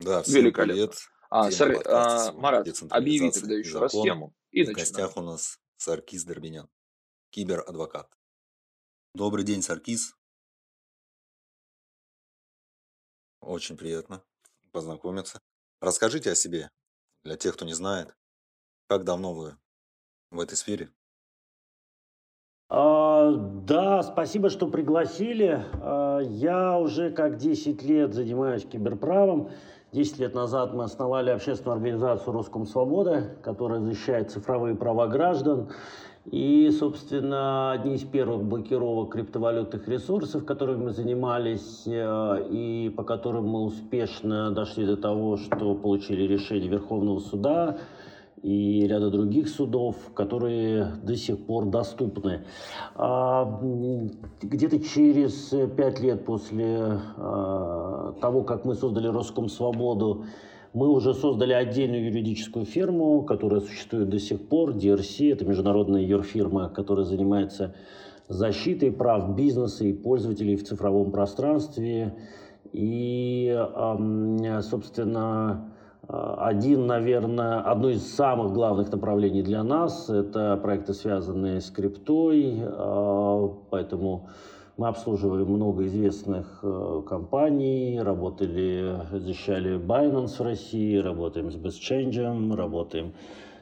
Да, всем Великолепно. привет. А, подкаста а, Марат, объяви «Децентрализация тогда еще раз закон». тему и В начинаем. гостях у нас Саркис Дорбинян, киберадвокат. Добрый день, Саркис. Очень приятно познакомиться. Расскажите о себе, для тех, кто не знает, как давно вы в этой сфере? А, да, спасибо, что пригласили. А, я уже как 10 лет занимаюсь киберправом. 10 лет назад мы основали общественную организацию «Роскомсвобода», которая защищает цифровые права граждан. И, собственно, одни из первых блокировок криптовалютных ресурсов, которыми мы занимались, э, и по которым мы успешно дошли до того, что получили решение Верховного суда, и ряда других судов, которые до сих пор доступны. А, где-то через пять лет после а, того, как мы создали Роскомсвободу, мы уже создали отдельную юридическую фирму, которая существует до сих пор. DRC – это международная юрфирма, которая занимается защитой прав бизнеса и пользователей в цифровом пространстве. И, собственно, один, наверное, одно из самых главных направлений для нас – это проекты, связанные с криптой, а, поэтому мы обслуживаем много известных э, компаний, работали, защищали Binance в России, работаем с BestChange, работаем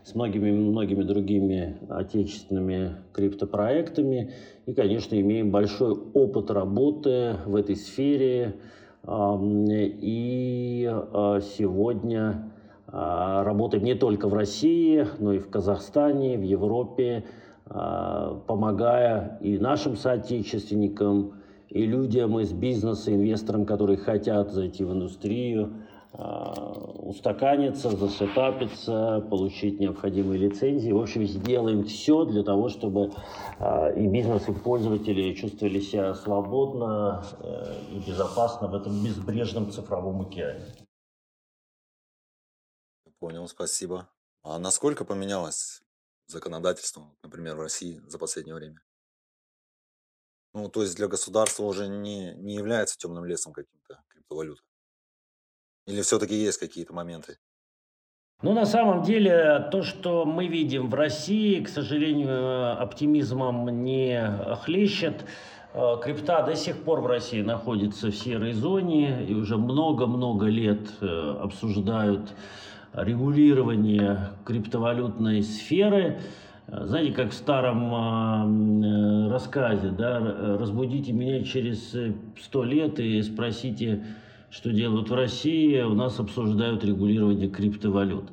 с многими-многими другими отечественными криптопроектами. И, конечно, имеем большой опыт работы в этой сфере, и а, сегодня а, работаем не только в России, но и в Казахстане, в Европе, а, помогая и нашим соотечественникам, и людям из бизнеса, инвесторам, которые хотят зайти в индустрию, устаканиться, засетапиться, получить необходимые лицензии. В общем, сделаем все для того, чтобы а, и бизнес, и пользователи чувствовали себя свободно э, и безопасно в этом безбрежном цифровом океане. Понял, спасибо. А насколько поменялось законодательство, например, в России за последнее время? Ну, то есть для государства уже не, не является темным лесом каким-то криптовалюта? Или все-таки есть какие-то моменты? Ну, на самом деле, то, что мы видим в России, к сожалению, оптимизмом не хлещет. Э, крипта до сих пор в России находится в серой зоне и уже много-много лет э, обсуждают регулирование криптовалютной сферы. Э, знаете, как в старом рассказе, да, разбудите меня через сто лет и спросите, что делают в России, у нас обсуждают регулирование криптовалют.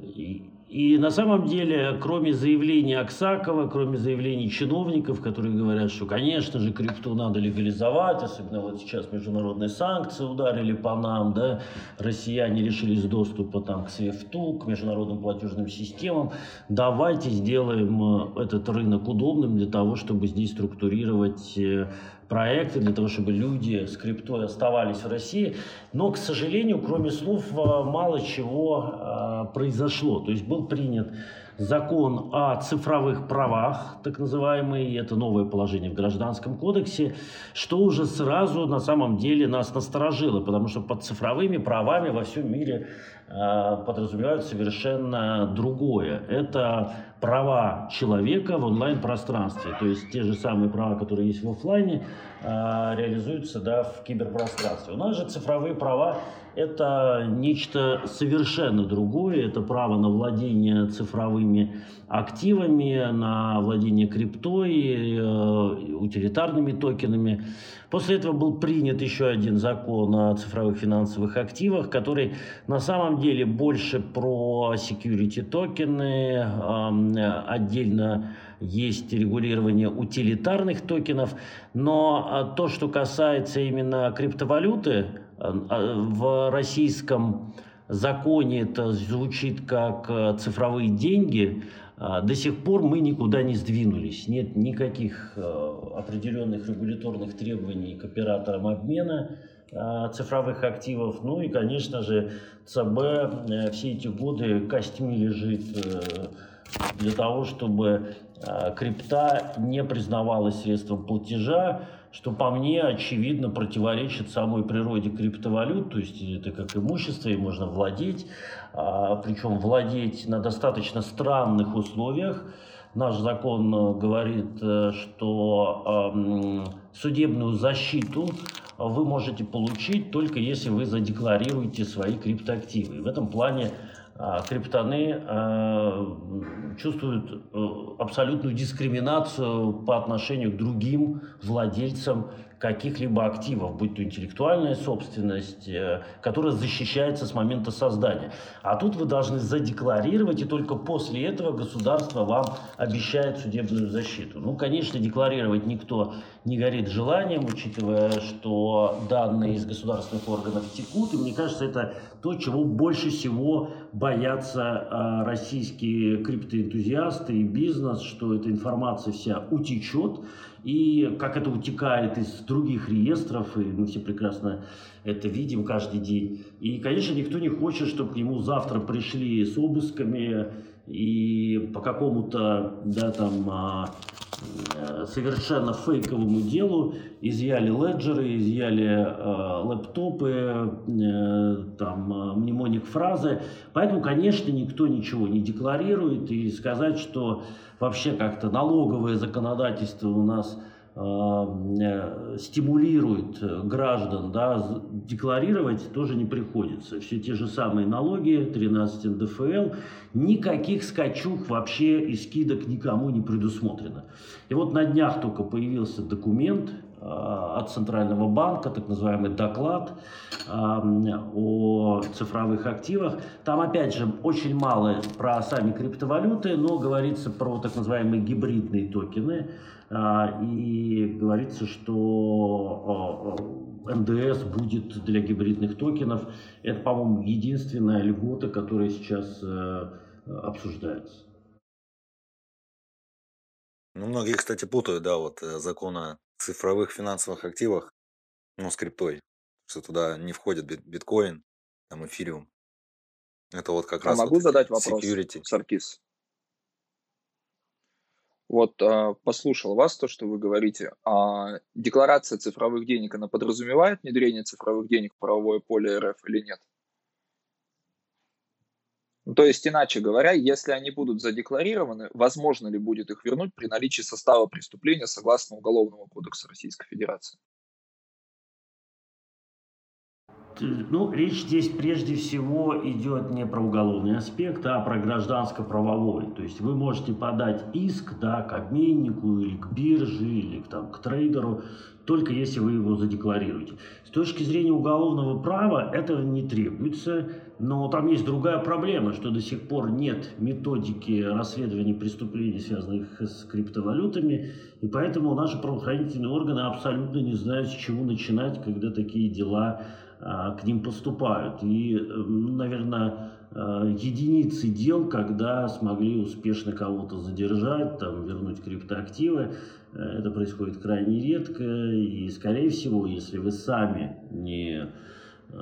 И, и на самом деле, кроме заявлений Аксакова, кроме заявлений чиновников, которые говорят, что, конечно же, крипту надо легализовать, особенно вот сейчас международные санкции ударили по нам, да, россияне лишились доступа там, к SWIFT, к международным платежным системам, давайте сделаем э, этот рынок удобным для того, чтобы здесь структурировать э, проекты для того, чтобы люди с криптой оставались в России. Но, к сожалению, кроме слов, э, мало чего э, произошло. То есть был принят закон о цифровых правах, так называемый, это новое положение в Гражданском кодексе, что уже сразу на самом деле нас насторожило, потому что под цифровыми правами во всем мире э, подразумевают совершенно другое. Это права человека в онлайн-пространстве, то есть те же самые права, которые есть в офлайне, э, реализуются да, в киберпространстве. У нас же цифровые права это нечто совершенно другое. Это право на владение цифровыми активами, на владение криптой, э, утилитарными токенами. После этого был принят еще один закон о цифровых финансовых активах, который на самом деле больше про security токены, э, отдельно есть регулирование утилитарных токенов, но а, то, что касается именно криптовалюты, в российском законе это звучит как э, цифровые деньги, а, до сих пор мы никуда не сдвинулись. Нет никаких э, определенных регуляторных требований к операторам обмена а, цифровых активов. Ну и, конечно же, ЦБ э, все эти годы костьми лежит для того, чтобы крипта не признавалась средством платежа, что по мне очевидно противоречит самой природе криптовалют, то есть это как имущество, и можно владеть, а, причем владеть на достаточно странных условиях. Наш закон э, говорит, э, что э, судебную защиту вы можете получить только если вы задекларируете свои криптоактивы. в этом плане криптоны а, чувствуют э, абсолютную дискриминацию по отношению к другим владельцам каких-либо активов, будь то интеллектуальная собственность, э, которая защищается с момента создания. А тут вы должны задекларировать, и только после этого государство вам обещает судебную защиту. Ну, конечно, декларировать никто не горит желанием, учитывая, что данные из государственных органов текут, и мне кажется, это то, чего больше всего боятся э, российские криптоэнтузиасты и бизнес, что эта информация вся утечет, и как это утекает из других реестров, и мы все прекрасно это видим каждый день. И, конечно, никто не хочет, чтобы к нему завтра пришли с обысками и по какому-то, да, там, а, Э, совершенно фейковому делу изъяли леджеры, изъяли э, лэптопы, э, там, э, мнемоник фразы. Поэтому, конечно, никто ничего не декларирует. И сказать, что вообще как-то налоговое законодательство у нас э, стимулирует граждан да, декларировать, тоже не приходится. Все те же самые налоги, 13 НДФЛ, никаких скачух вообще и скидок никому не предусмотрено. И вот на днях только появился документ э, от Центрального банка, так называемый доклад э, о цифровых активах. Там, опять же, очень мало про сами криптовалюты, но говорится про так называемые гибридные токены. Э, и говорится, что НДС будет для гибридных токенов. Это, по-моему, единственная льгота, которая сейчас обсуждается. Ну, многие, кстати, путают, да, вот э, закон цифровых финансовых активах, ну, с криптой, что туда не входит биткоин, там, эфириум. Это вот как А раз могу вот задать вопрос, security. Саркис? Вот а, послушал вас, то, что вы говорите. А декларация цифровых денег, она подразумевает внедрение цифровых денег в правовое поле РФ или нет? Ну, то есть, иначе говоря, если они будут задекларированы, возможно ли будет их вернуть при наличии состава преступления согласно Уголовному кодексу Российской Федерации? Ну, речь здесь прежде всего идет не про уголовный аспект, а про гражданско-правовой. То есть вы можете подать иск да, к обменнику или к бирже, или к, там, к трейдеру, только если вы его задекларируете. С точки зрения уголовного права этого не требуется, но там есть другая проблема, что до сих пор нет методики расследования преступлений, связанных с криптовалютами, и поэтому наши правоохранительные органы абсолютно не знают, с чего начинать, когда такие дела а, к ним поступают. И, наверное, а, единицы дел, когда смогли успешно кого-то задержать, там, вернуть криптоактивы. Э, это происходит крайне редко. И, скорее всего, если вы сами не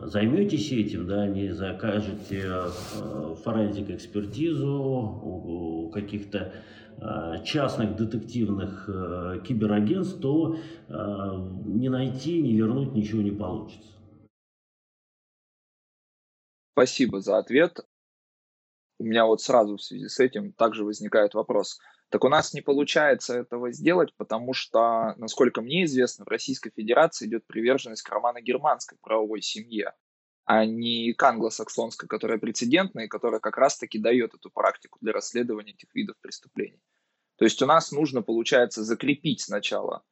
займетесь этим, да, не закажете э, форензик экспертизу у каких-то частных детективных киберагентств, то не найти, не вернуть ничего не получится. Спасибо за ответ. У меня вот сразу в связи с этим также возникает вопрос. Так у нас не получается этого сделать, потому что, насколько мне известно, в Российской Федерации идет приверженность к романо-германской правовой семье, а не к англосаксонской, которая прецедентная и которая как раз-таки дает эту практику для расследования этих видов преступлений. То есть у нас нужно, получается, закрепить сначала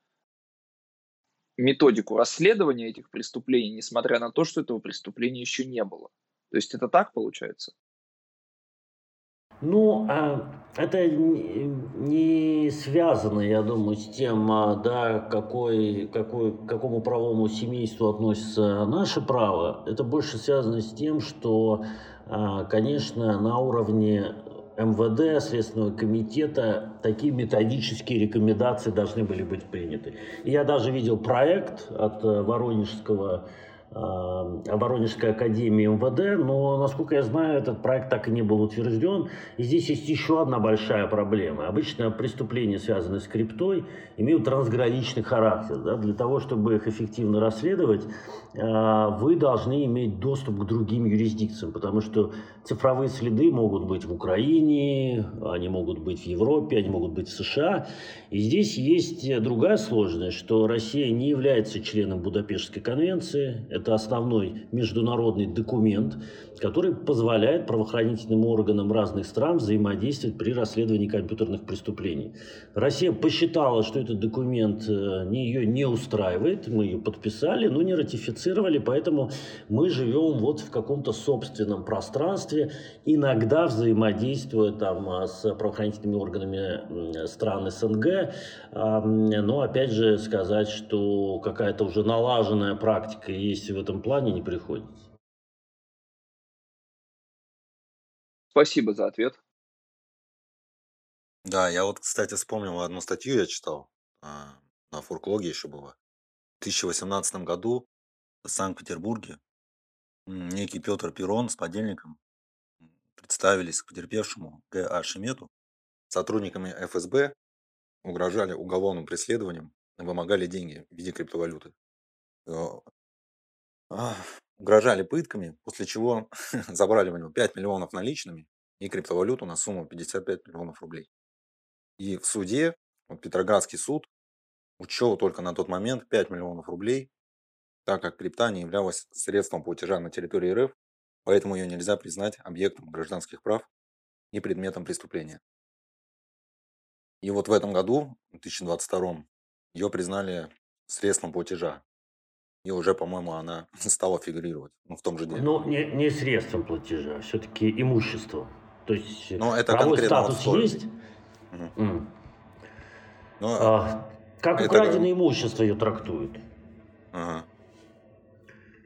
методику расследования этих преступлений, несмотря на то, что этого преступления еще не было. То есть это так получается? Ну, а, это не связано, я думаю, с тем, а, да, какой, какой, к какому правовому семейству относится наше право. Это больше связано с тем, что, а, конечно, на уровне МВД, Следственного комитета, такие методические рекомендации должны были быть приняты. Я даже видел проект от э, Воронежского Воронежской академии МВД, но, насколько я знаю, этот проект так и не был утвержден. И здесь есть еще одна большая проблема. Обычно преступления, связанные с криптой, имеют трансграничный характер. Да? Для того, чтобы их эффективно расследовать, а, вы должны иметь доступ к другим юрисдикциям, потому что цифровые следы могут быть в Украине, они могут быть в Европе, они могут быть в США. И здесь есть другая сложность, что Россия не является членом Будапештской конвенции. Это основной международный документ, который позволяет правоохранительным органам разных стран взаимодействовать при расследовании компьютерных преступлений. Россия посчитала, что этот документ э, ее не устраивает, мы ее подписали, но не ратифицировали, поэтому мы живем вот в каком-то собственном пространстве, иногда взаимодействуя там э, с правоохранительными органами стран СНГ, но опять же сказать, что какая-то уже налаженная практика есть в этом плане не приходится. Спасибо за ответ. Да, я вот, кстати, вспомнил одну статью, я читал, а, на фурклоге еще было. В 2018 году в Санкт-Петербурге некий Петр Перрон с подельником представились к потерпевшему Г.А. Шемету, сотрудниками ФСБ угрожали уголовным преследованием, вымогали деньги в виде криптовалюты. Э, угрожали пытками, после чего забрали у него 5 миллионов наличными и криптовалюту на сумму 55 миллионов рублей. И в суде, вот Петроградский суд, учел только на тот момент 5 миллионов рублей, так как крипта не являлась средством платежа на территории РФ, поэтому ее нельзя признать объектом гражданских прав и предметом преступления. И вот в этом году, в 2022, ее признали средством платежа и уже, по-моему, она стала фигурировать ну, в том же деле. Ну, не, не средством платежа, а все-таки имущество. То есть Но это правовой статус вот есть. Угу. Mm. Но а, как это... украденное имущество ее трактуют. Ага.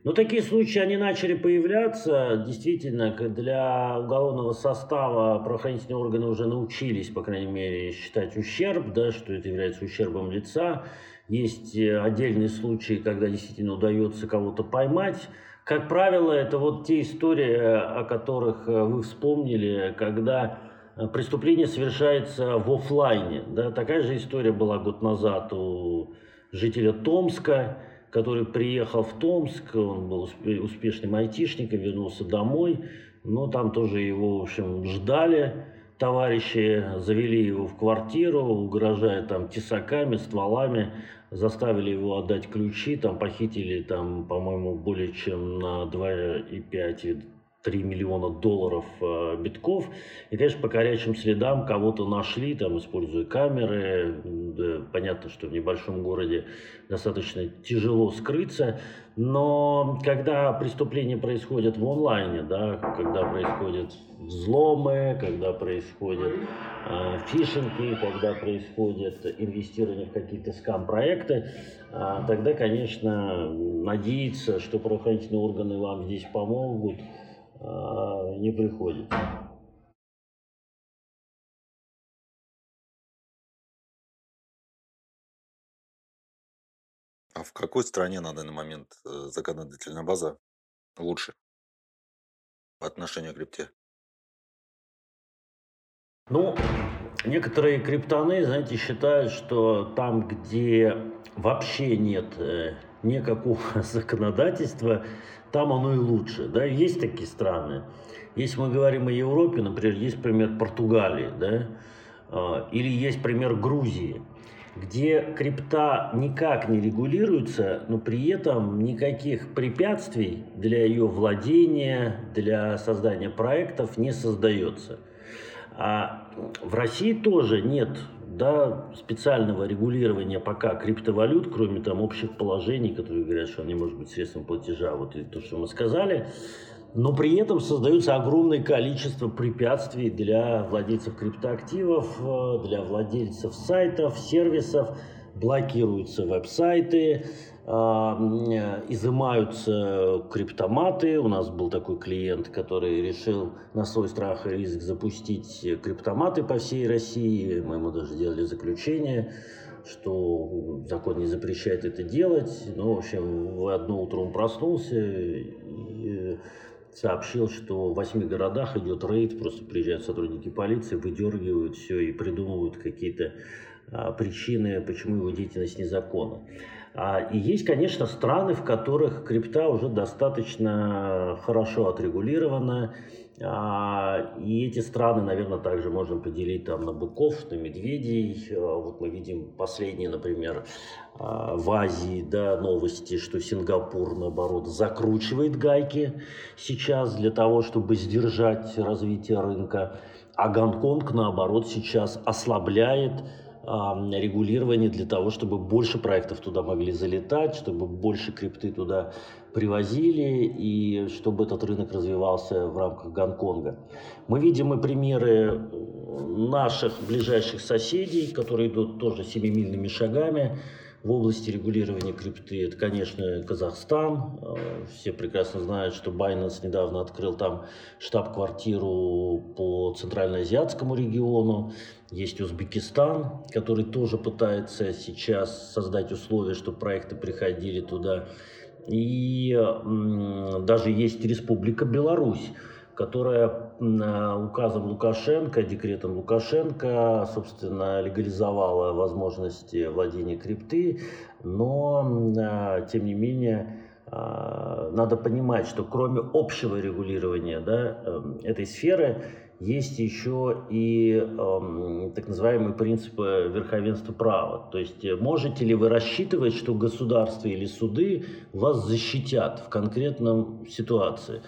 Но такие случаи, они начали появляться. Действительно, для уголовного состава правоохранительные органы уже научились, по крайней мере, считать ущерб, да, что это является ущербом лица. Есть э, отдельные случаи, когда действительно удается кого-то поймать. Как правило, это вот те истории, о которых э, вы вспомнили, когда э, преступление совершается в офлайне. Да? Такая же история была год назад у жителя Томска, который приехал в Томск, он был успешным айтишником, вернулся домой, но там тоже его, в общем, ждали товарищи, завели его в квартиру, угрожая там тесаками, стволами, заставили его отдать ключи, там похитили, там, по-моему, более чем на 2,5 3 миллиона долларов э, битков. И, конечно, по горячим следам кого-то нашли, там, используя камеры. Да, понятно, что в небольшом городе достаточно тяжело скрыться. Но когда преступления происходят в онлайне, да, когда происходят взломы, когда происходят э, фишинги, когда происходит инвестирование в какие-то скам-проекты, э, тогда, конечно, надеяться, что правоохранительные органы вам здесь помогут – не приходит. А в какой стране на данный момент э, законодательная база лучше по отношению к крипте? Ну, некоторые криптоны, знаете, считают, что там, где вообще нет э, никакого законодательства, там оно и лучше. Да? Есть такие страны. Если мы говорим о Европе, например, есть пример Португалии, да? А, или есть пример Грузии, где крипта никак не регулируется, но при этом никаких препятствий для ее владения, для создания проектов не создается. А в России тоже нет да, специального регулирования пока криптовалют, кроме там общих положений, которые говорят, что они могут быть средством платежа, вот и то, что мы сказали, но при этом создается огромное количество препятствий для владельцев криптоактивов, э, для владельцев сайтов, сервисов, блокируются веб-сайты, изымаются криптоматы. У нас был такой клиент, который решил на свой страх и риск запустить криптоматы по всей России. Мы ему даже делали заключение. что закон не запрещает это делать. Но, в общем, в одно утро он проснулся и сообщил, что в восьми городах идет рейд, просто приезжают сотрудники полиции, выдергивают все и придумывают какие-то а, причины, почему его деятельность незаконна. А, и есть, конечно, страны, в которых крипта уже достаточно хорошо отрегулирована, а, и эти страны, наверное, также можно поделить там на быков, на медведей. А, вот мы видим последние, например, в Азии да, новости, что Сингапур, наоборот, закручивает гайки сейчас для того, чтобы сдержать развитие рынка. А Гонконг, наоборот, сейчас ослабляет регулирование для того, чтобы больше проектов туда могли залетать, чтобы больше крипты туда привозили и чтобы этот рынок развивался в рамках Гонконга. Мы видим и примеры наших ближайших соседей, которые идут тоже семимильными шагами в области регулирования крипты. Это, конечно, Казахстан. Все прекрасно знают, что Binance недавно открыл там штаб-квартиру по Центральноазиатскому региону. Есть Узбекистан, который тоже пытается сейчас создать условия, чтобы проекты приходили туда. И даже есть Республика Беларусь, которая указом Лукашенко, декретом Лукашенко, собственно, легализовала возможности владения крипты, но, тем не менее, а, надо понимать, что кроме общего регулирования да, эм, этой сферы, есть еще и э, так называемые принципы верховенства права. То есть э, можете ли вы рассчитывать, что государство или суды вас защитят в конкретном ситуации?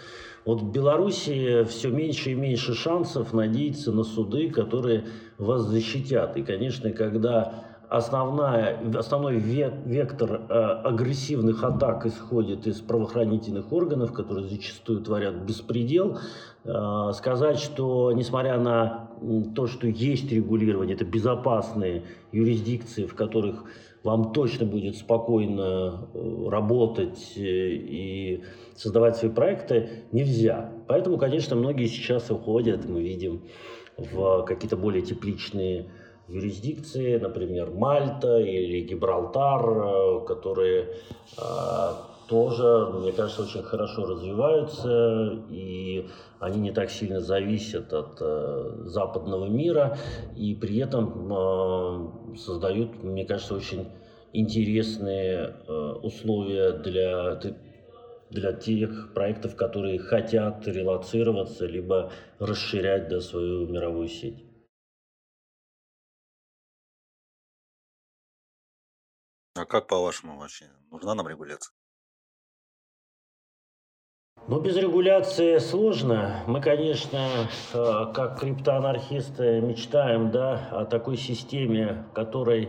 Вот в Беларуси все меньше и меньше шансов надеяться на суды, которые вас защитят. И, конечно, когда основная, основной вектор э, агрессивных атак исходит из правоохранительных органов, которые зачастую творят беспредел. Э, сказать, что несмотря на то, что есть регулирование, это безопасные юрисдикции, в которых вам точно будет спокойно э, работать и создавать свои проекты, нельзя. Поэтому, конечно, многие сейчас уходят, мы видим, в какие-то более тепличные юрисдикции, например, Мальта или Гибралтар, э, которые э, тоже, мне кажется, очень хорошо развиваются, и они не так сильно зависят от э, западного мира, и при этом э, создают, мне кажется, очень интересные э, условия для, для тех проектов, которые хотят релацироваться, либо расширять да, свою мировую сеть. А как по-вашему вообще? Нужна нам регуляция? Ну, без регуляции сложно. Мы, конечно, э, как криптоанархисты мечтаем да, о такой системе, в которой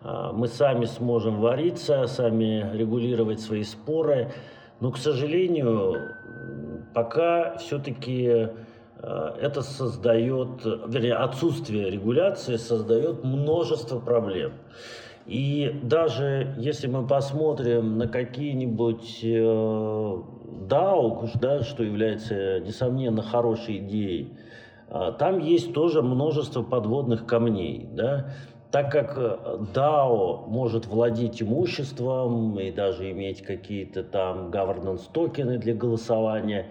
э, мы сами сможем вариться, сами регулировать свои споры. Но, к сожалению, пока все-таки э, это создает, вернее, отсутствие регуляции создает множество проблем. И даже если мы посмотрим на какие-нибудь э, DAO, да, что является, несомненно, хорошей идеей, э, там есть тоже множество подводных камней. Да? Так как DAO может владеть имуществом и даже иметь какие-то там governance токены для голосования,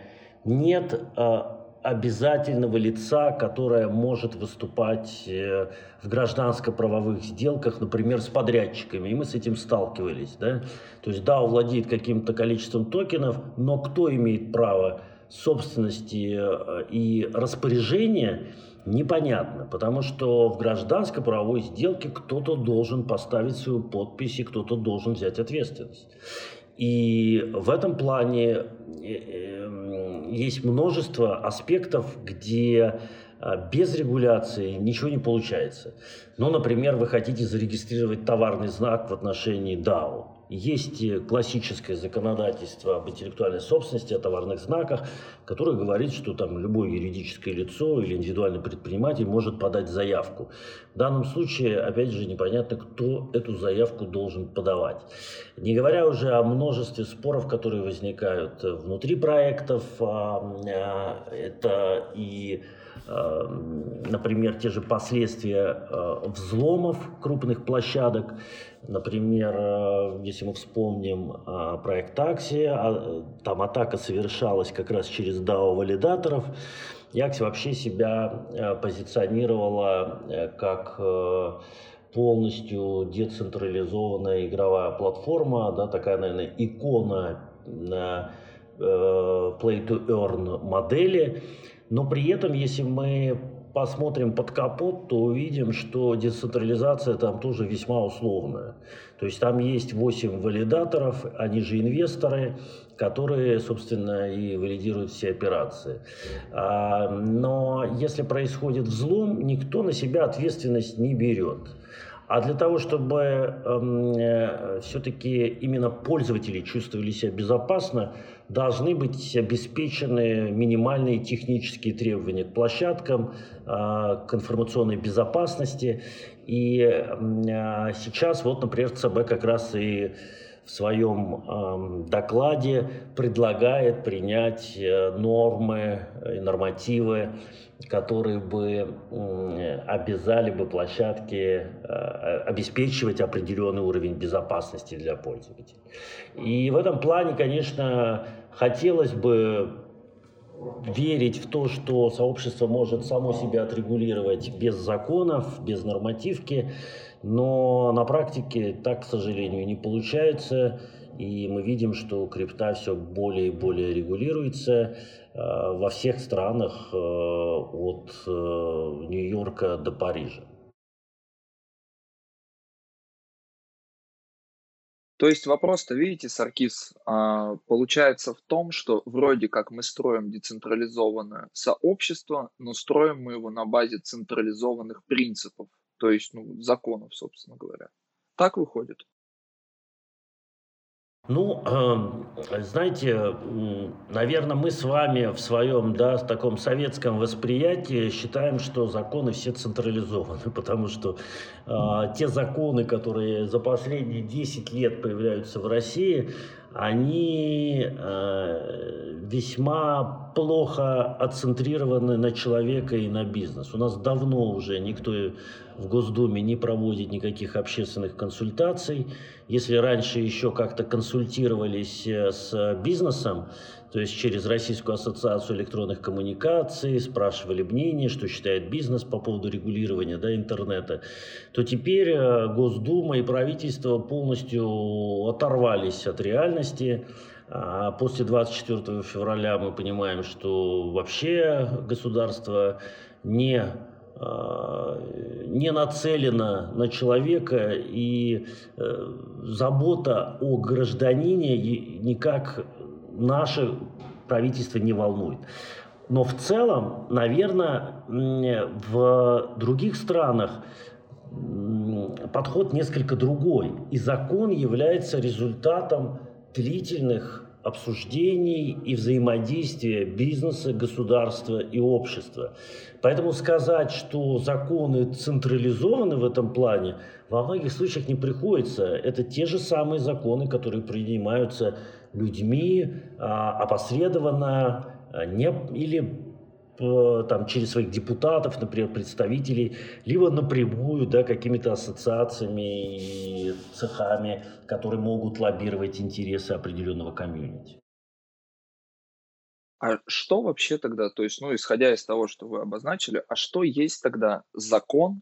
нет э, обязательного лица, которое может выступать э, в гражданско-правовых сделках, например, с подрядчиками. И мы с этим сталкивались. Да? То есть, да, владеет каким-то количеством токенов, но кто имеет право собственности э, и распоряжения, непонятно. Потому что в гражданско-правовой сделке кто-то должен поставить свою подпись и кто-то должен взять ответственность. И в этом плане есть множество аспектов, где а, без регуляции ничего не получается. Ну, например, вы хотите зарегистрировать товарный знак в отношении DAO. Есть классическое законодательство об интеллектуальной собственности, о товарных знаках, которое говорит, что там любое юридическое лицо или индивидуальный предприниматель может подать заявку. В данном случае, опять же, непонятно, кто эту заявку должен подавать. Не говоря уже о множестве споров, которые возникают внутри проектов, а, а, это и например, те же последствия взломов крупных площадок, Например, если мы вспомним проект Такси, а, там атака совершалась как раз через DAO-валидаторов. Якси вообще себя позиционировала как полностью децентрализованная игровая платформа, да, такая, наверное, икона на э, play-to-earn модели. Но при этом, если мы посмотрим под капот, то увидим, что децентрализация там тоже весьма условная. То есть там есть 8 валидаторов, они же инвесторы, которые, собственно, и валидируют все операции. А, но если происходит взлом, никто на себя ответственность не берет. А для того, чтобы э, все-таки именно пользователи чувствовали себя безопасно, должны быть обеспечены минимальные технические требования к площадкам, э, к информационной безопасности. И э, сейчас вот, например, ЦБ как раз и в своем э, докладе предлагает принять э, нормы и нормативы, которые бы э, обязали бы площадки э, обеспечивать определенный уровень безопасности для пользователей. И в этом плане, конечно, хотелось бы верить в то, что сообщество может само себя отрегулировать без законов, без нормативки. Но на практике так, к сожалению, не получается. И мы видим, что крипта все более и более регулируется э, во всех странах э, от э, Нью-Йорка до Парижа. То есть вопрос-то, видите, Саркис, а, получается в том, что вроде как мы строим децентрализованное сообщество, но строим мы его на базе централизованных принципов то есть ну, законов, собственно говоря. Так выходит. Ну, э, знаете, наверное, мы с вами в своем, да, таком советском восприятии считаем, что законы все централизованы, потому что э, те законы, которые за последние 10 лет появляются в России, они э, весьма плохо отцентрированы на человека и на бизнес. У нас давно уже никто в Госдуме не проводит никаких общественных консультаций. Если раньше еще как-то консультировались э, с бизнесом, то есть через Российскую ассоциацию электронных коммуникаций, спрашивали мнение, что считает бизнес по поводу регулирования да, интернета, то теперь э, Госдума и правительство полностью оторвались от реальности. А после 24 февраля мы понимаем, что вообще государство не э, не нацелена на человека, и э, забота о гражданине никак наше правительство не волнует. Но в целом, наверное, в других странах подход несколько другой. И закон является результатом длительных обсуждений и взаимодействия бизнеса, государства и общества. Поэтому сказать, что законы централизованы в этом плане, во многих случаях не приходится. Это те же самые законы, которые принимаются людьми а, опосредованно а, не, или там, через своих депутатов, например, представителей, либо напрямую да, какими-то ассоциациями и цехами, которые могут лоббировать интересы определенного комьюнити. А что вообще тогда, то есть, ну, исходя из того, что вы обозначили, а что есть тогда закон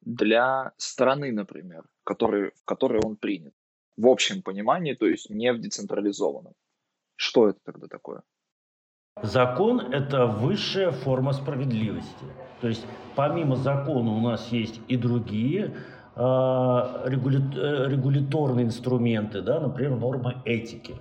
для страны, например, который, в которой он принят? В общем понимании, то есть не в децентрализованном. Что это тогда такое? Закон – это высшая форма справедливости. То есть помимо закона у нас есть и другие э, регуля... Регуляторные инструменты, да, например, нормы этики.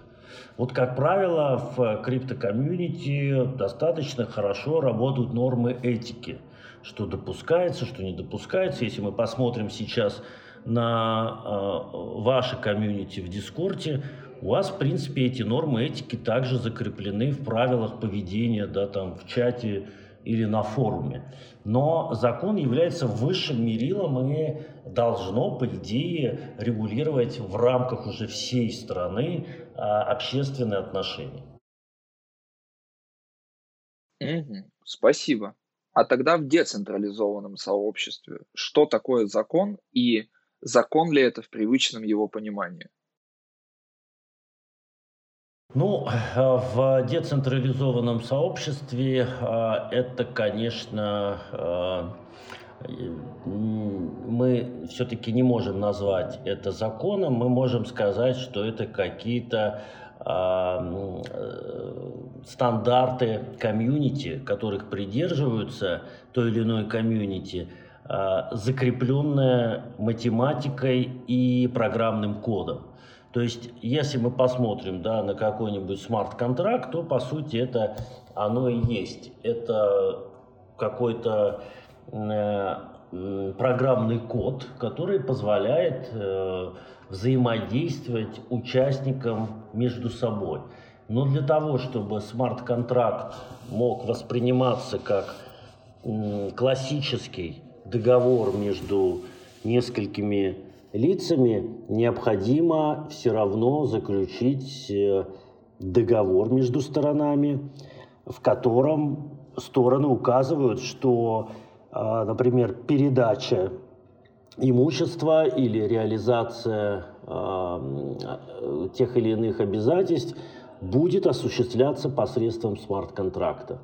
Вот, как правило, в криптокомьюнити достаточно хорошо работают нормы этики, что допускается, что не допускается. Если мы посмотрим сейчас на э, ваше комьюнити в Discord е, у вас, в принципе, эти нормы этики также закреплены в правилах поведения, да, там, в чате или на форуме. Но закон является высшим мерилом и должно, по идее, регулировать в рамках уже всей страны а, общественные отношения. Угу, спасибо. А тогда в децентрализованном сообществе что такое закон и закон ли это в привычном его понимании? Ну, в децентрализованном сообществе а, это, конечно, а, мы все-таки не можем назвать это законом, мы можем сказать, что это какие-то э, стандарты комьюнити, которых придерживаются то или иное комьюнити, э, закрепленные математикой и программным кодом. То есть, если мы посмотрим да, на какой-нибудь смарт-контракт, то, по сути, это оно и есть. Это какой-то Э, программный код, который позволяет э, взаимодействовать участникам между собой. Но для того, чтобы смарт-контракт мог восприниматься как классический договор между несколькими лицами, необходимо все равно заключить э, договор между сторонами, в котором стороны указывают, что а, например, передача имущества или реализация а, тех или иных обязательств будет осуществляться посредством смарт-контракта.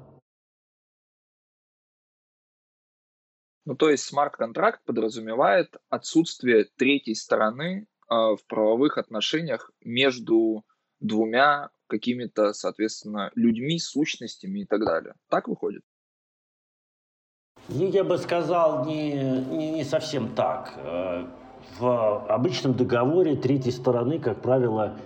Ну, то есть смарт-контракт подразумевает отсутствие третьей стороны э, в правовых отношениях между двумя какими-то, соответственно, людьми, сущностями и так далее. Так выходит? Ну, я бы сказал, не, не, не совсем так. Э, в обычном договоре третьей стороны, как правило,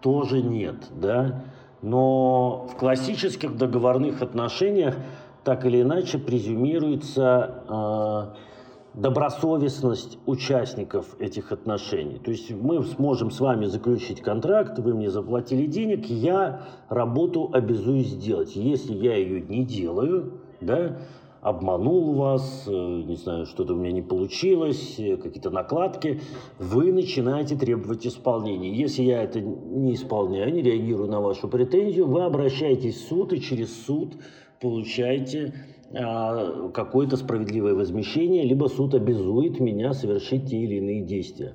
тоже нет, да. Но в классических договорных отношениях так или иначе презюмируется э, добросовестность участников этих отношений. То есть мы сможем с вами заключить контракт, вы мне заплатили денег, я работу обязуюсь сделать. Если я ее не делаю, да, обманул вас, э, не знаю, что-то у меня не получилось, э, какие-то накладки, вы начинаете требовать исполнения. Если я это не исполняю, не реагирую на вашу претензию, вы обращаетесь в суд и через суд получаете а, какое-то справедливое возмещение, либо суд обязует меня совершить те или иные действия.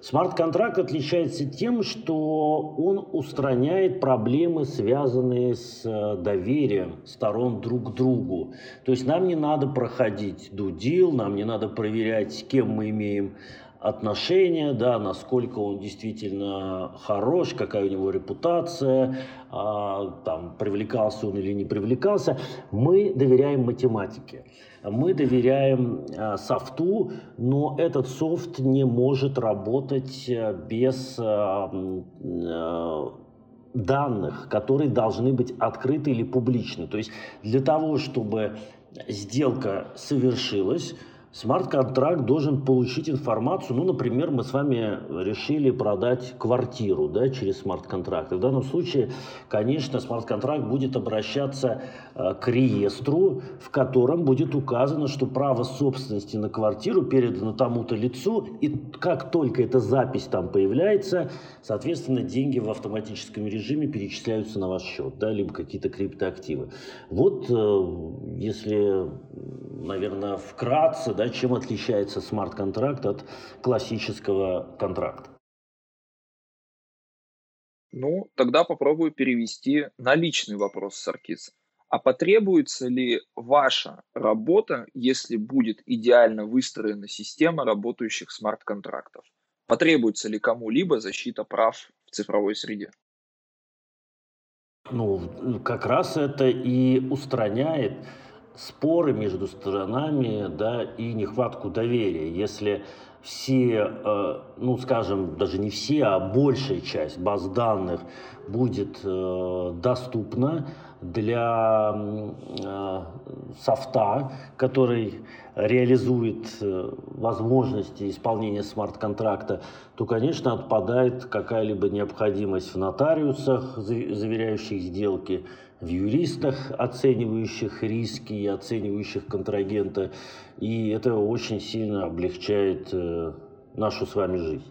Смарт-контракт отличается тем, что он устраняет проблемы, связанные с э, доверием сторон друг к другу. То есть нам не надо проходить дудил, нам не надо проверять, с кем мы имеем отношения, да, насколько он действительно хорош, какая у него репутация, а, там, привлекался он или не привлекался. Мы доверяем математике мы доверяем э, софту, но этот софт не может работать э, без э, данных, которые должны быть открыты или публичны. То есть для того, чтобы сделка совершилась, Смарт-контракт должен получить информацию, ну, например, мы с вами решили продать квартиру да, через смарт-контракт. В данном случае, конечно, смарт-контракт будет обращаться э, к реестру, в котором будет указано, что право собственности на квартиру передано тому-то лицу, и как только эта запись там появляется, соответственно, деньги в автоматическом режиме перечисляются на ваш счет, да, либо какие-то криптоактивы. Вот, э, если, наверное, вкратце, да, чем отличается смарт-контракт от классического контракта? Ну, тогда попробую перевести на личный вопрос, Саркис. А потребуется ли ваша работа, если будет идеально выстроена система работающих смарт-контрактов? Потребуется ли кому-либо защита прав в цифровой среде? Ну, как раз это и устраняет споры между сторонами, да, и нехватку доверия. Если все, э, ну, скажем, даже не все, а большая часть баз данных будет э, доступна для э, софта, который реализует возможности исполнения смарт-контракта, то, конечно, отпадает какая-либо необходимость в нотариусах, заверяющих сделки, в юристах, оценивающих риски и оценивающих контрагента. И это очень сильно облегчает э, нашу с вами жизнь.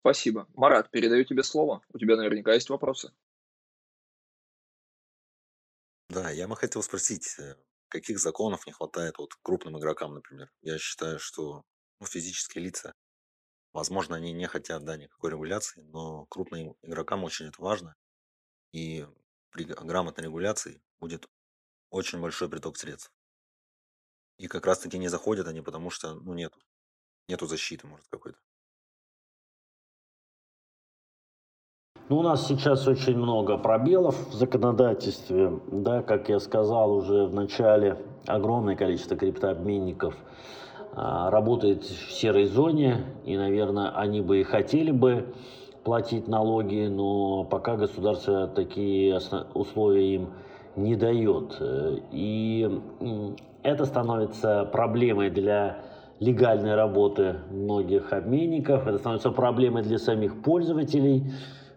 Спасибо. Марат, передаю тебе слово. У тебя наверняка есть вопросы. Да, я бы хотел спросить, э, каких законов не хватает вот крупным игрокам, например? Я считаю, что ну, физические лица, возможно, они не хотят, да, никакой регуляции, но крупным игрокам очень это важно. И при грамотной регуляции будет очень большой приток средств. И как раз таки не заходят они, потому что, ну, нету, нету защиты, может, какой-то. Ну, у нас сейчас очень много пробелов в законодательстве. Да, как я сказал уже в начале, огромное количество криптообменников а, работает в серой зоне, и, наверное, они бы и хотели бы платить налоги, но пока государство такие условия им не дает. И это становится проблемой для легальной работы многих обменников, это становится проблемой для самих пользователей,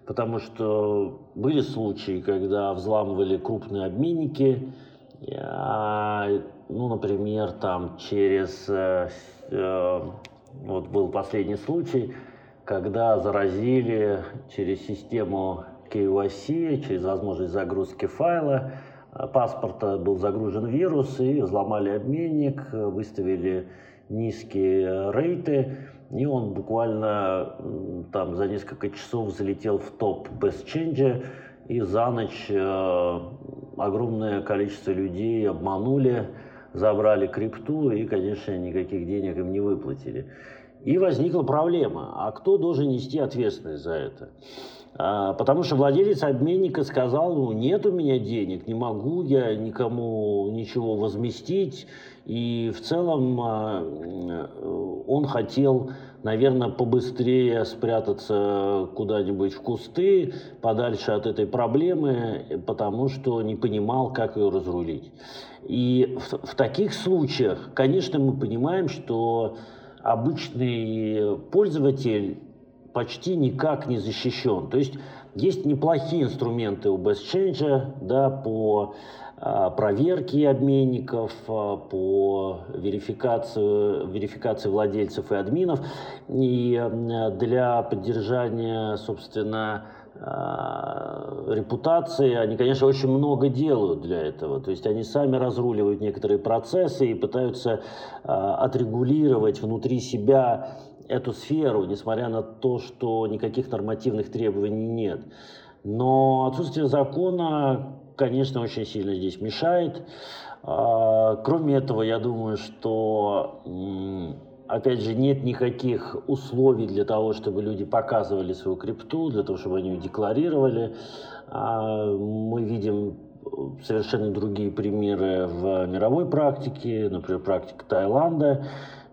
потому что были случаи, когда взламывали крупные обменники, а, ну, например, там через, э, э, вот был последний случай, когда заразили через систему KYC, через возможность загрузки файла, э, паспорта был загружен вирус, и взломали обменник, выставили низкие рейты, и он буквально там за несколько часов залетел в топ Change, и за ночь э, огромное количество людей обманули, забрали крипту и, конечно, никаких денег им не выплатили. И возникла проблема, а кто должен нести ответственность за это? А, потому что владелец обменника сказал, ну, нет у меня денег, не могу я никому ничего возместить. И в целом а, он хотел, наверное, побыстрее спрятаться куда-нибудь в кусты, подальше от этой проблемы, потому что не понимал, как ее разрулить. И в, в таких случаях, конечно, мы понимаем, что обычный пользователь почти никак не защищен. То есть есть неплохие инструменты у BestChange да, по а, проверке обменников, а, по верификации, верификации владельцев и админов. И для поддержания, собственно, а, репутации, они, конечно, очень много делают для этого. То есть они сами разруливают некоторые процессы и пытаются отрегулировать внутри себя эту сферу, несмотря на то, что никаких нормативных требований нет. Но отсутствие закона, конечно, очень сильно здесь мешает. А, кроме этого, я думаю, что, опять же, нет никаких условий для того, чтобы люди показывали свою крипту, для того, чтобы они ее декларировали. А, мы видим совершенно другие примеры в мировой практике, например, практика Таиланда,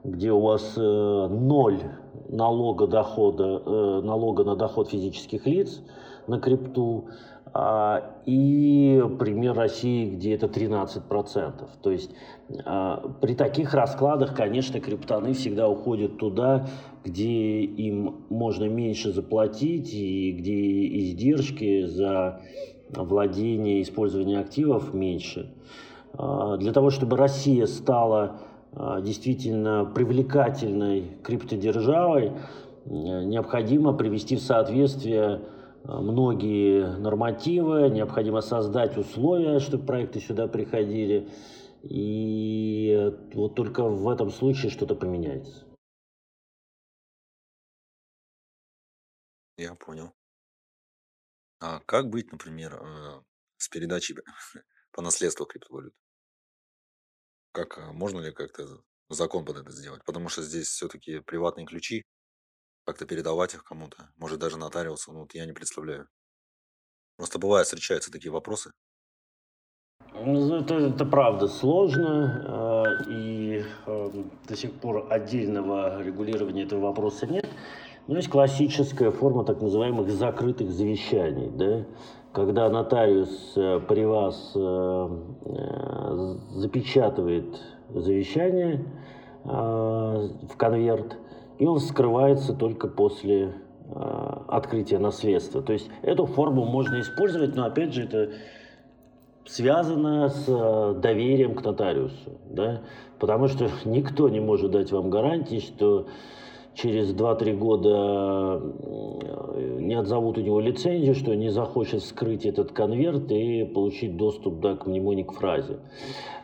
где у вас э, ноль налога, дохода, э, налога на доход физических лиц на крипту, э, и пример России, где это 13%. То есть э, при таких раскладах, конечно, криптоны всегда уходят туда, где им можно меньше заплатить и где издержки за владение и использование активов меньше. Э, для того, чтобы Россия стала действительно привлекательной криптодержавой, э, необходимо привести в соответствие э, многие нормативы, необходимо создать условия, чтобы проекты сюда приходили. И вот только в этом случае что-то поменяется. Я понял. А как быть, например, э, с передачей по наследству криптовалют? Как, а, можно ли как-то закон под это сделать? Потому что здесь все-таки приватные ключи, как-то передавать их кому-то, может даже нотариусу, ну вот я не представляю. Просто бывает, встречаются такие вопросы. Ну, это, это правда сложно, а, и э, до сих пор отдельного регулирования этого вопроса нет. Но есть классическая форма так называемых закрытых завещаний, да, когда нотариус э, при вас э, э, запечатывает завещание в конверт, и он скрывается только после открытия наследства. То есть эту форму можно использовать, но опять же это связано с доверием к нотариусу, да? потому что никто не может дать вам гарантии, что через 2-3 года не отзовут у него лицензию, что не захочет скрыть этот конверт и получить доступ да, к мнемоник фразе.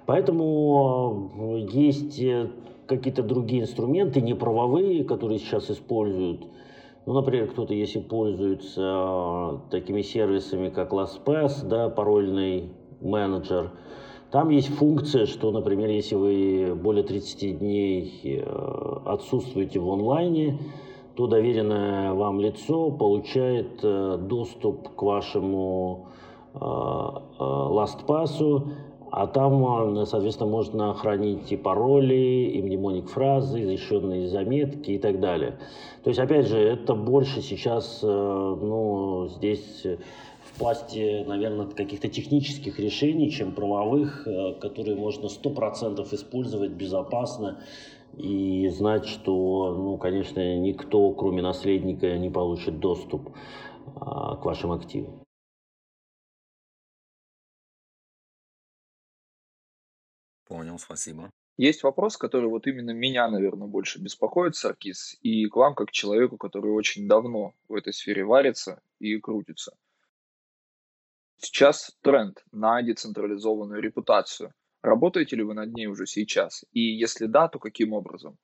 Поэтому есть какие-то другие инструменты, неправовые, которые сейчас используют. Ну, например, кто-то, если пользуется такими сервисами, как LastPass, да, парольный менеджер, там есть функция, что, например, если вы более 30 дней э, отсутствуете в онлайне, то доверенное вам лицо получает э, доступ к вашему э, LastPass, а там, соответственно, можно хранить и пароли, и мнемоник фразы, защищенные заметки и так далее. То есть, опять же, это больше сейчас, ну, здесь в пласте, наверное, каких-то технических решений, чем правовых, э, которые можно 100% использовать безопасно и знать, что, ну, конечно, никто, кроме наследника, не получит доступ а, к вашим активам. Понял, спасибо. Есть вопрос, который вот именно меня, наверное, больше беспокоит, Саркис, и к вам, как человеку, который очень давно в этой сфере варится и крутится. Сейчас тренд на децентрализованную репутацию. Работаете ли вы над ней уже сейчас? И если да, то каким образом?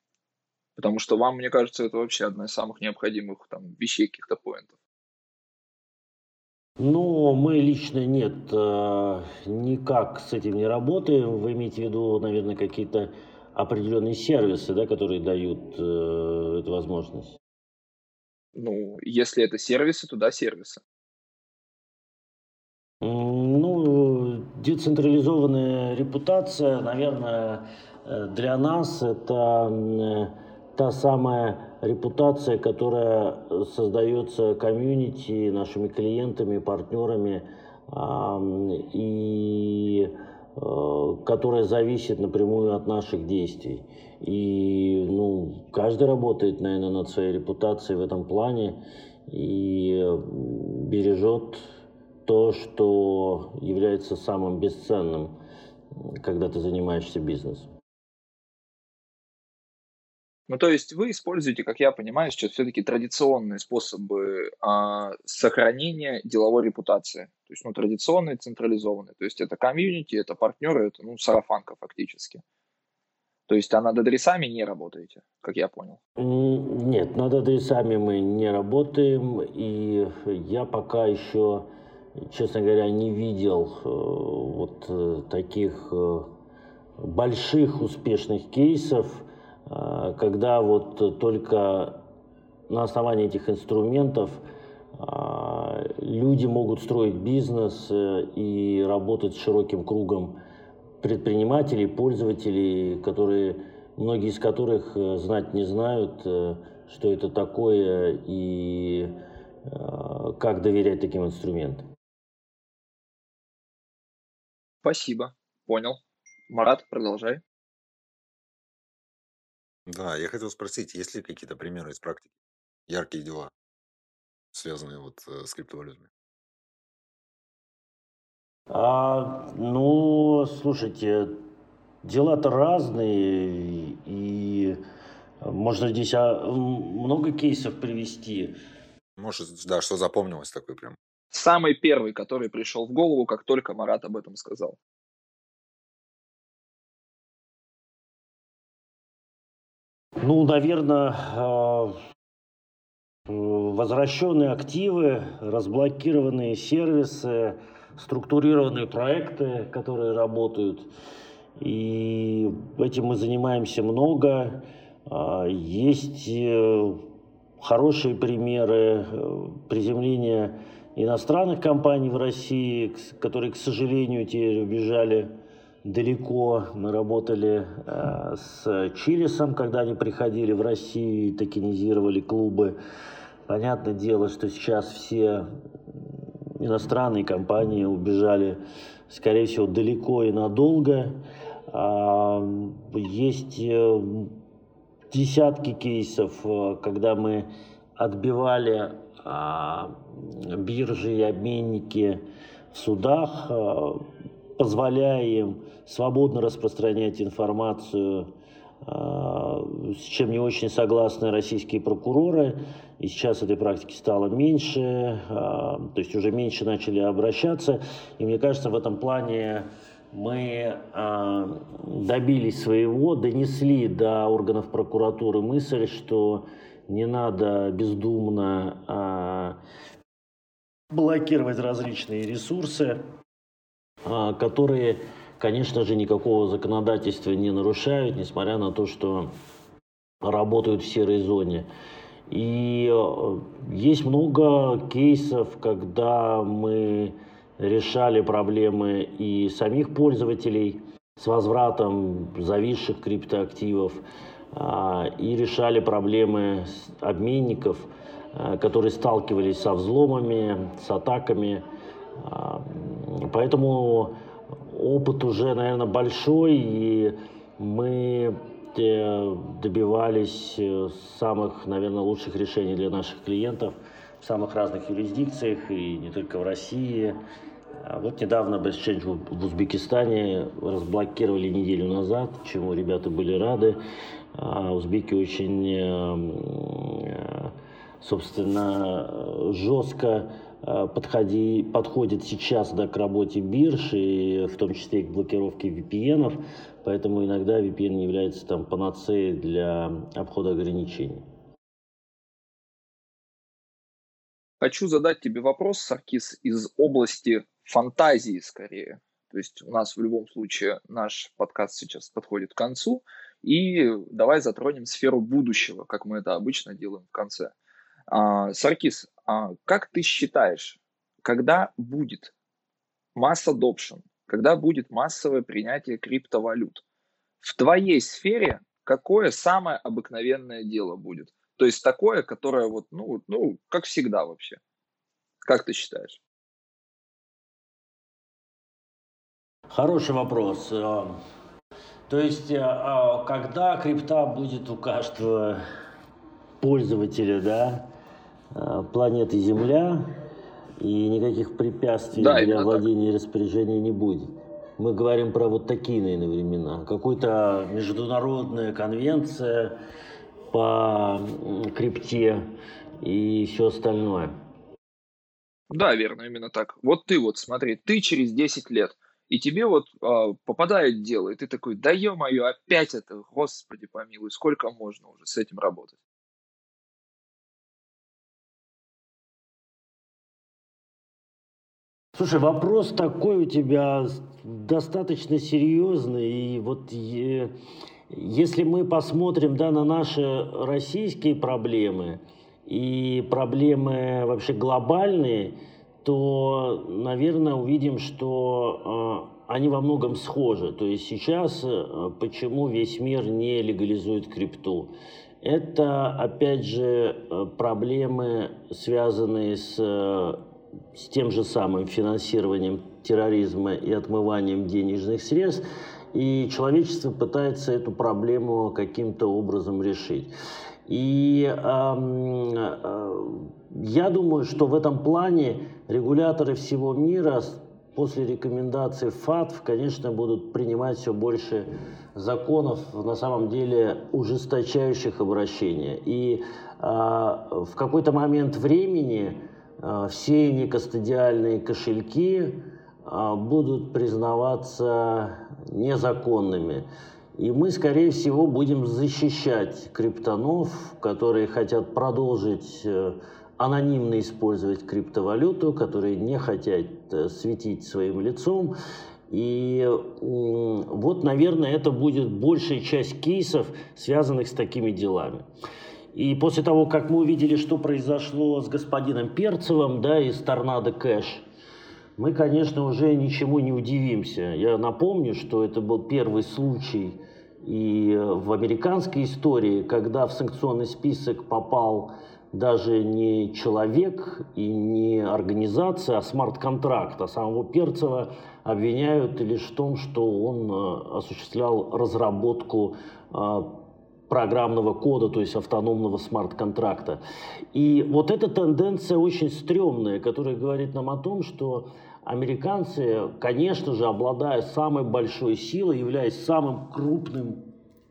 Потому что вам, мне кажется, это вообще одна из самых необходимых там, вещей, каких-то поинтов. Ну, мы лично нет, э, никак с этим не работаем. Вы имеете в виду, наверное, какие-то определенные сервисы, да, которые дают э, эту возможность? Ну, если это сервисы, то да, сервисы. Ну, децентрализованная репутация, наверное, э, для нас это э, та самая репутация, которая создается комьюнити, нашими клиентами, партнерами, и э, которая зависит напрямую от наших действий. И ну, каждый работает, наверное, над своей репутацией в этом плане и бережет то, что является самым бесценным, когда ты занимаешься бизнесом. Ну, то есть вы используете, как я понимаю, сейчас все-таки традиционные способы а, сохранения деловой репутации. То есть, ну, традиционные, централизованные. То есть это комьюнити, это партнеры, это, ну, сарафанка фактически. То есть, а над адресами не работаете, как я понял? Нет, над адресами мы не работаем, и я пока еще честно говоря, не видел э, вот э, таких э, больших успешных кейсов, когда вот только на основании этих инструментов люди могут строить бизнес и работать с широким кругом предпринимателей, пользователей, которые, многие из которых знать не знают, что это такое и как доверять таким инструментам. Спасибо, понял. Марат, продолжай. Да, я хотел спросить, есть ли какие-то примеры из практики, яркие дела, связанные вот э, с криптовалютами? А, ну, слушайте, дела-то разные, и можно здесь а, много кейсов привести. Может, да, что запомнилось такое прям? Самый первый, который пришел в голову, как только Марат об этом сказал. Ну, наверное, а, возвращенные активы, разблокированные сервисы, структурированные проекты, которые работают. И этим мы занимаемся много. А, есть э, хорошие примеры э, приземления иностранных компаний в России, которые, к сожалению, теперь убежали далеко. Мы работали э, с Чилисом, когда они приходили в Россию и токенизировали клубы. Понятное дело, что сейчас все иностранные компании убежали, скорее всего, далеко и надолго. А, есть э, десятки кейсов, э, когда мы отбивали биржи и обменники в судах, а, позволяя им свободно распространять информацию с чем не очень согласны российские прокуроры. И сейчас этой практики стало меньше, то есть уже меньше начали обращаться. И мне кажется, в этом плане мы добились своего, донесли до органов прокуратуры мысль, что не надо бездумно блокировать различные ресурсы, которые конечно же, никакого законодательства не нарушают, несмотря на то, что работают в серой зоне. И э, есть много кейсов, когда мы решали проблемы и самих пользователей с возвратом зависших криптоактивов, а, и решали проблемы обменников, э, которые сталкивались со взломами, с атаками. А, поэтому опыт уже, наверное, большой, и мы э, добивались э, самых, наверное, лучших решений для наших клиентов в самых разных юрисдикциях, и не только в России. А вот недавно BestChange в Узбекистане разблокировали неделю назад, чему ребята были рады. А узбеки очень, э, собственно, жестко Э, подходи, подходит сейчас да, к работе бирж, и в том числе и к блокировке VPN, поэтому иногда VPN не является там панацеей для обхода ограничений. Хочу задать тебе вопрос, Саркис, из области фантазии скорее. То есть у нас в любом случае наш подкаст сейчас подходит к концу, и давай затронем сферу будущего, как мы это обычно делаем в конце. А, Саркис, а как ты считаешь, когда будет масс adoption, когда будет массовое принятие криптовалют, в твоей сфере какое самое обыкновенное дело будет? То есть такое, которое вот, ну, ну, как всегда вообще. Как ты считаешь? Хороший вопрос. То есть, э, а когда крипта будет у каждого пользователя, да, Э, планеты Земля, и никаких препятствий да, для владения так. и распоряжения не будет. Мы говорим про вот такие, наверное, времена. Какой-то международная конвенция по крипте и все остальное. Да, верно, именно так. Вот ты вот, смотри, ты через 10 лет, и тебе вот э, попадает дело, и ты такой, да ё-моё, опять это, господи помилуй, сколько можно уже с этим работать? Слушай, вопрос такой у тебя достаточно серьезный. И вот если мы посмотрим да, на наши российские проблемы и проблемы вообще глобальные, то, наверное, увидим, что э, они во многом схожи. То есть сейчас э, почему весь мир не легализует крипту? Это, опять же, э, проблемы, связанные с с тем же самым финансированием терроризма и отмыванием денежных средств, и человечество пытается эту проблему каким-то образом решить. И э, э, я думаю, что в этом плане регуляторы всего мира после рекомендаций ФАТФ, конечно, будут принимать все больше законов, на самом деле ужесточающих обращения. И э, в какой-то момент времени а, все некостадиальные кошельки будут признаваться незаконными. И мы, скорее всего, будем защищать криптонов, которые хотят продолжить э, анонимно использовать криптовалюту, которые не хотят э, светить своим лицом. И вот, наверное, это будет большая часть кейсов, связанных с такими делами. И после того, как мы увидели, что произошло с господином Перцевым, да, из Торнадо Кэш, мы, конечно, уже ничему не удивимся. Я напомню, что это был первый случай и в американской истории, когда в санкционный список попал даже не человек и не организация, а смарт-контракт. А самого Перцева обвиняют лишь в том, что он э, осуществлял разработку э, программного кода, то есть автономного смарт-контракта. И вот эта тенденция очень стрёмная, которая говорит нам о том, что американцы, конечно же, обладая самой большой силой, являясь самым крупным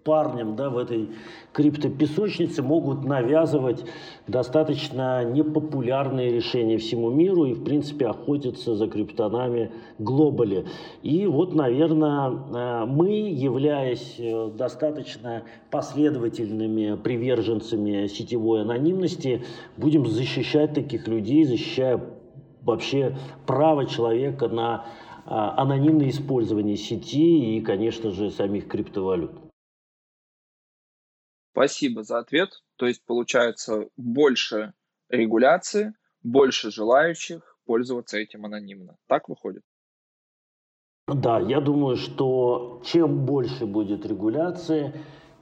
парнем да, в этой криптопесочнице могут навязывать достаточно непопулярные решения всему миру и, в принципе, охотиться за криптонами глобали. И вот, наверное, э, мы, являясь э, достаточно последовательными приверженцами сетевой анонимности, будем защищать таких людей, защищая вообще право человека на а, анонимное использование сети и, конечно же, самих криптовалют. Спасибо за ответ. То есть получается больше регуляции, больше желающих пользоваться этим анонимно. Так выходит? Да, я думаю, что чем больше будет регуляции,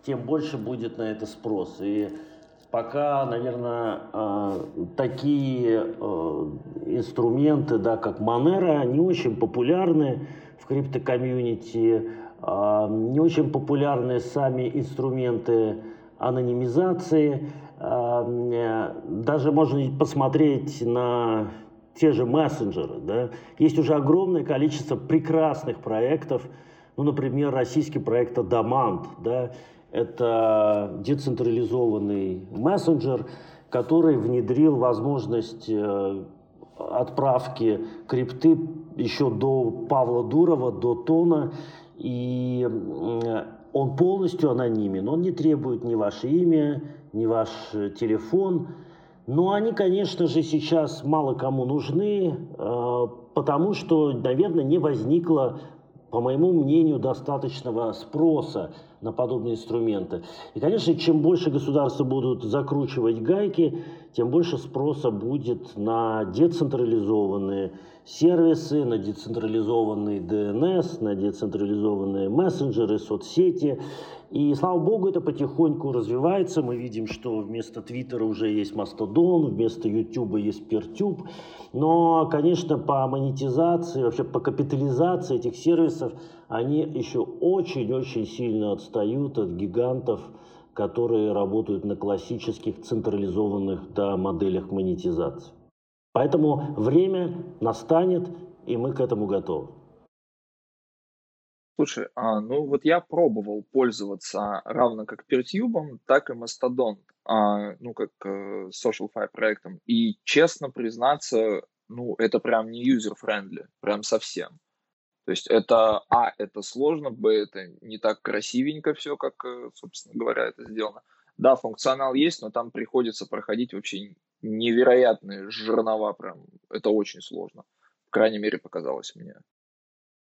тем больше будет на это спрос. И пока, наверное, а, такие а, инструменты, да, как Monero, не очень популярны в криптокомьюнити, не очень популярны сами инструменты анонимизации. Даже можно посмотреть на те же мессенджеры. Да? Есть уже огромное количество прекрасных проектов, ну, например, российский проект Адамант. Да? Это децентрализованный мессенджер, который внедрил возможность э, отправки крипты еще до Павла Дурова, до Тона. И он полностью анонимен, он не требует ни ваше имя, ни ваш э, телефон. Но они, конечно же, сейчас мало кому нужны, э, потому что, наверное, не возникло, по моему мнению, достаточного спроса на подобные инструменты. И, конечно, чем больше государства будут закручивать гайки, тем больше спроса будет на децентрализованные сервисы, на децентрализованный DNS, на децентрализованные мессенджеры, соцсети. И, слава богу, это потихоньку развивается. Мы видим, что вместо Твиттера уже есть Мастодон, вместо Ютуба есть Пертюб. Но, конечно, по монетизации, вообще по капитализации этих сервисов, они еще очень-очень сильно отстают от гигантов, которые работают на классических централизованных да, моделях монетизации. Поэтому время настанет, и мы к этому готовы. Слушай, а, ну вот я пробовал пользоваться равно как Пертюбом, так и Mastodon, а, ну как э, SocialFi проектом. И честно признаться, ну это прям не user-friendly, прям совсем. То есть это, а, это сложно, б, это не так красивенько все, как, э, собственно говоря, это сделано. Да, функционал есть, но там приходится проходить вообще невероятные жернова прям. Это очень сложно. По крайней мере, показалось мне.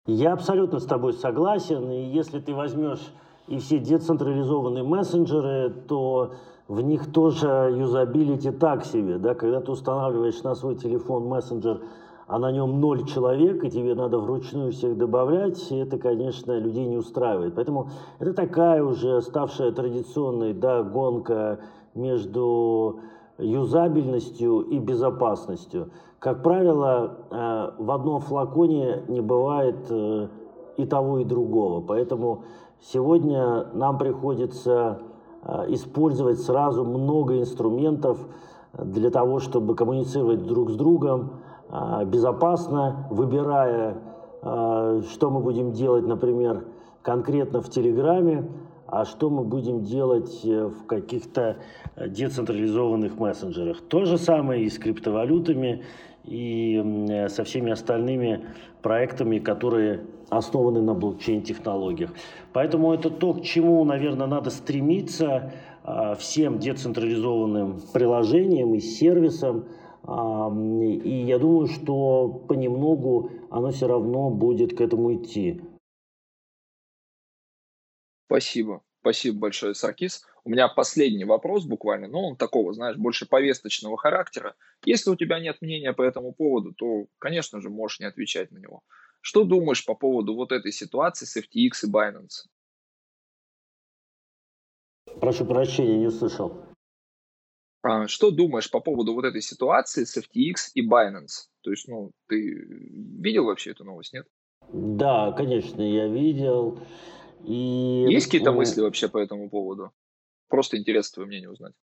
Я абсолютно с тобой согласен. И если ты возьмешь и все децентрализованные мессенджеры, то в них тоже юзабилити так себе. Да? Когда ты устанавливаешь на свой телефон мессенджер, а на нем ноль человек, и тебе надо вручную всех добавлять, это, конечно, людей не устраивает. Поэтому это такая уже ставшая традиционной да, гонка между юзабельностью и безопасностью. Как правило, э, в одном флаконе не бывает э, и того, и другого. Поэтому сегодня нам приходится э, использовать сразу много инструментов для того, чтобы коммуницировать друг с другом безопасно, выбирая, что мы будем делать, например, конкретно в Телеграме, а что мы будем делать э, в каких-то э, децентрализованных мессенджерах. То же самое и с криптовалютами, и э, со всеми остальными проектами, которые основаны на блокчейн-технологиях. Поэтому это то, к чему, наверное, надо стремиться всем децентрализованным приложениям и сервисам. И я думаю, что понемногу оно все равно будет к этому идти. Спасибо. Спасибо большое, Саркис. У меня последний вопрос буквально, но он такого, знаешь, больше повесточного характера. Если у тебя нет мнения по этому поводу, то, конечно же, можешь не отвечать на него. Что думаешь по поводу вот этой ситуации с FTX и Binance? Прошу прощения, не услышал. А, что думаешь по поводу вот этой ситуации с FTX и Binance? То есть, ну, ты видел вообще эту новость, нет? Да, конечно, я видел. И, Есть какие-то мысли вообще по этому поводу? Просто интересно твое мнение узнать.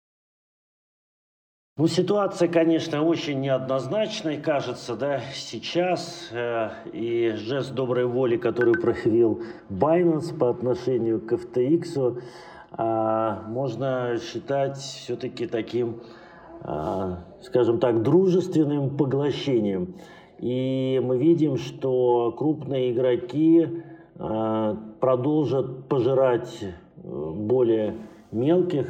Ну, ситуация, конечно, очень неоднозначной, кажется, да, сейчас. Э, и жест доброй воли, который проявил Binance по отношению к FTX, можно считать все-таки таким, э, скажем так, дружественным поглощением. И мы видим, что крупные игроки э, продолжат пожирать э, более мелких,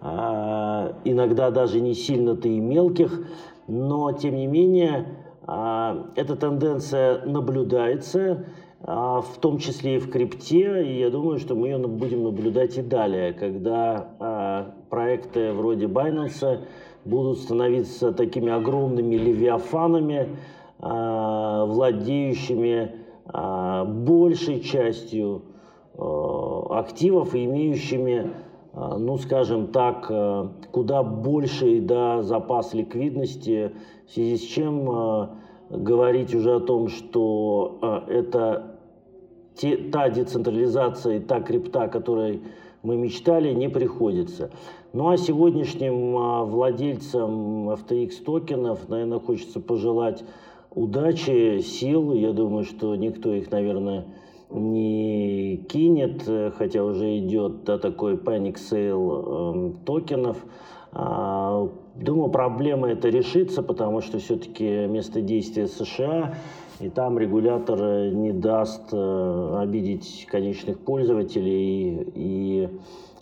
а, иногда даже не сильно-то и мелких, но тем не менее а, эта тенденция наблюдается, а, в том числе и в крипте, и я думаю, что мы ее будем наблюдать и далее, когда проекты вроде Binance будут становиться такими огромными левиафанами, владеющими большей частью активов и имеющими а, ну, скажем так, э, куда больший да, запас ликвидности, в связи с чем э, говорить уже о том, что э, это те, та децентрализация и та крипта, которой мы мечтали, не приходится. Ну а сегодняшним владельцам FTX токенов, наверное, хочется пожелать удачи, сил. Я думаю, что никто их, наверное, не кинет, хотя уже идет да, такой panic sale э, токенов. А, думаю, проблема это решится, потому что все-таки место действия США, и там регулятор не даст э, обидеть конечных пользователей. И,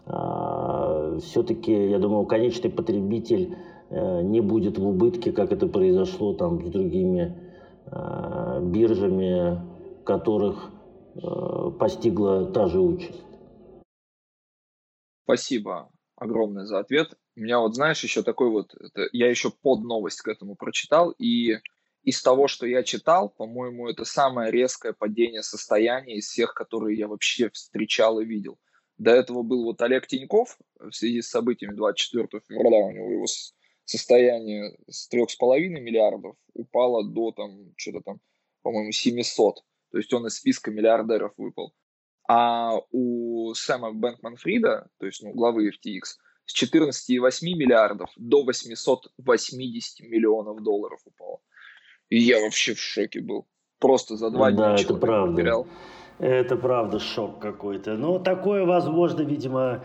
э, все-таки, я думаю, конечный потребитель э, не будет в убытке, как это произошло там с другими э, биржами, которых постигла та же участь. Спасибо огромное за ответ. У меня вот, знаешь, еще такой вот, это, я еще под новость к этому прочитал, и из того, что я читал, по-моему, это самое резкое падение состояния из всех, которые я вообще встречал и видел. До этого был вот Олег Тиньков в связи с событиями 24 февраля, у него его состояние с 3,5 миллиардов упало до там, что-то там, по-моему, 700. То есть он из списка миллиардеров выпал. А у Сэма Бэнкман Фрида, то есть ну, главы FTX, с 14,8 миллиардов до 880 миллионов долларов упало. И я вообще в шоке был. Просто за два да, дня это правда. потерял. Это правда шок какой-то. Но такое возможно, видимо,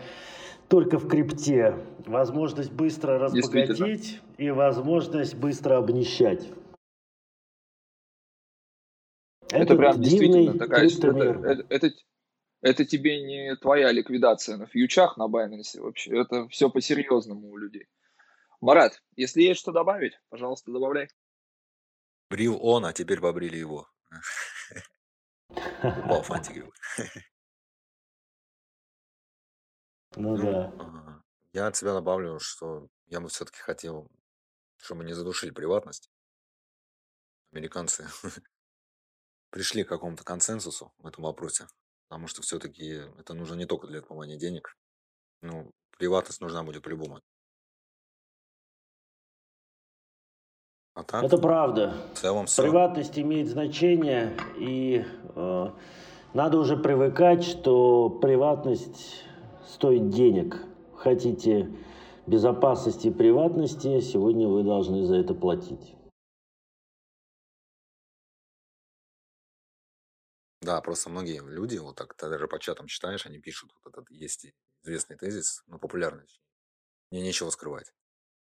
только в крипте. Возможность быстро разбогатеть и возможность быстро обнищать. Это, это прям действительно такая... Это, это, это, это тебе не твоя ликвидация на фьючах на Binance вообще. Это все по-серьезному у людей. Марат, если есть что добавить, пожалуйста, добавляй. Брил он, а теперь побрили его. Упал фантик Ну да. Я от себя добавлю, что я бы все-таки хотел, чтобы не задушили приватность. Американцы пришли к какому-то консенсусу в этом вопросе, потому что все-таки это нужно не только для отмывания денег. Ну, приватность нужна будет по-любому. А так, это правда. В целом все. Приватность имеет значение, и э, надо уже привыкать, что приватность стоит денег. Хотите безопасности и приватности, сегодня вы должны за это платить. Да, просто многие люди, вот так, ты даже по чатам читаешь, они пишут, вот этот есть известный тезис, ну, популярный. Мне нечего скрывать.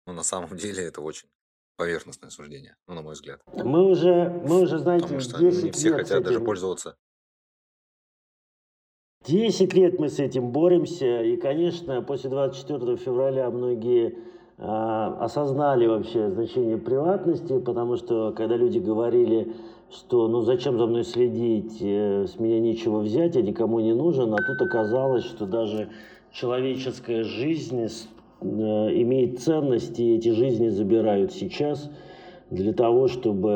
Но на самом деле это очень поверхностное суждение, ну, на мой взгляд. Мы уже, мы уже знаете, Потому что ну, не все хотят этим... даже пользоваться. 10 лет мы с этим боремся, и, конечно, после 24 февраля многие а, осознали вообще значение приватности, потому что когда люди говорили что ну зачем за мной следить, э, с меня нечего взять, я никому не нужен, а тут оказалось, что даже человеческая жизнь э, имеет ценность, и эти жизни забирают сейчас для того, чтобы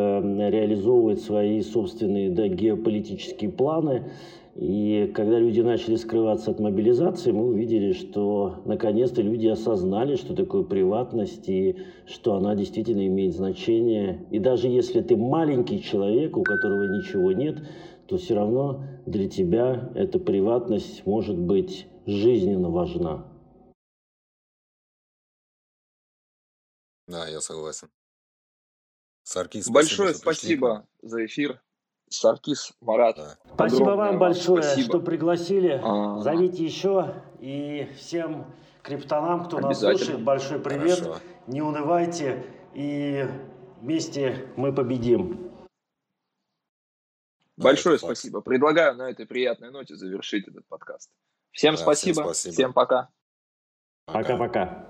реализовывать свои собственные да, геополитические планы. И когда люди начали скрываться от мобилизации, мы увидели, что наконец-то люди осознали, что такое приватность и что она действительно имеет значение. И даже если ты маленький человек, у которого ничего нет, то все равно для тебя эта приватность может быть жизненно важна. Да, я согласен. Саркис, Большое спасибо, нам. спасибо за эфир. Саркис, Марат, Да. Спасибо вам большое, спасибо. что пригласили. А. Зовите еще. И всем криптонам, кто нас слушает, большой привет. Хорошо. Не унывайте. И вместе мы победим. Большое это факт. спасибо. Предлагаю на этой приятной ноте завершить этот подкаст. Всем Да, всем спасибо. спасибо. Всем. Пока. Пока-пока.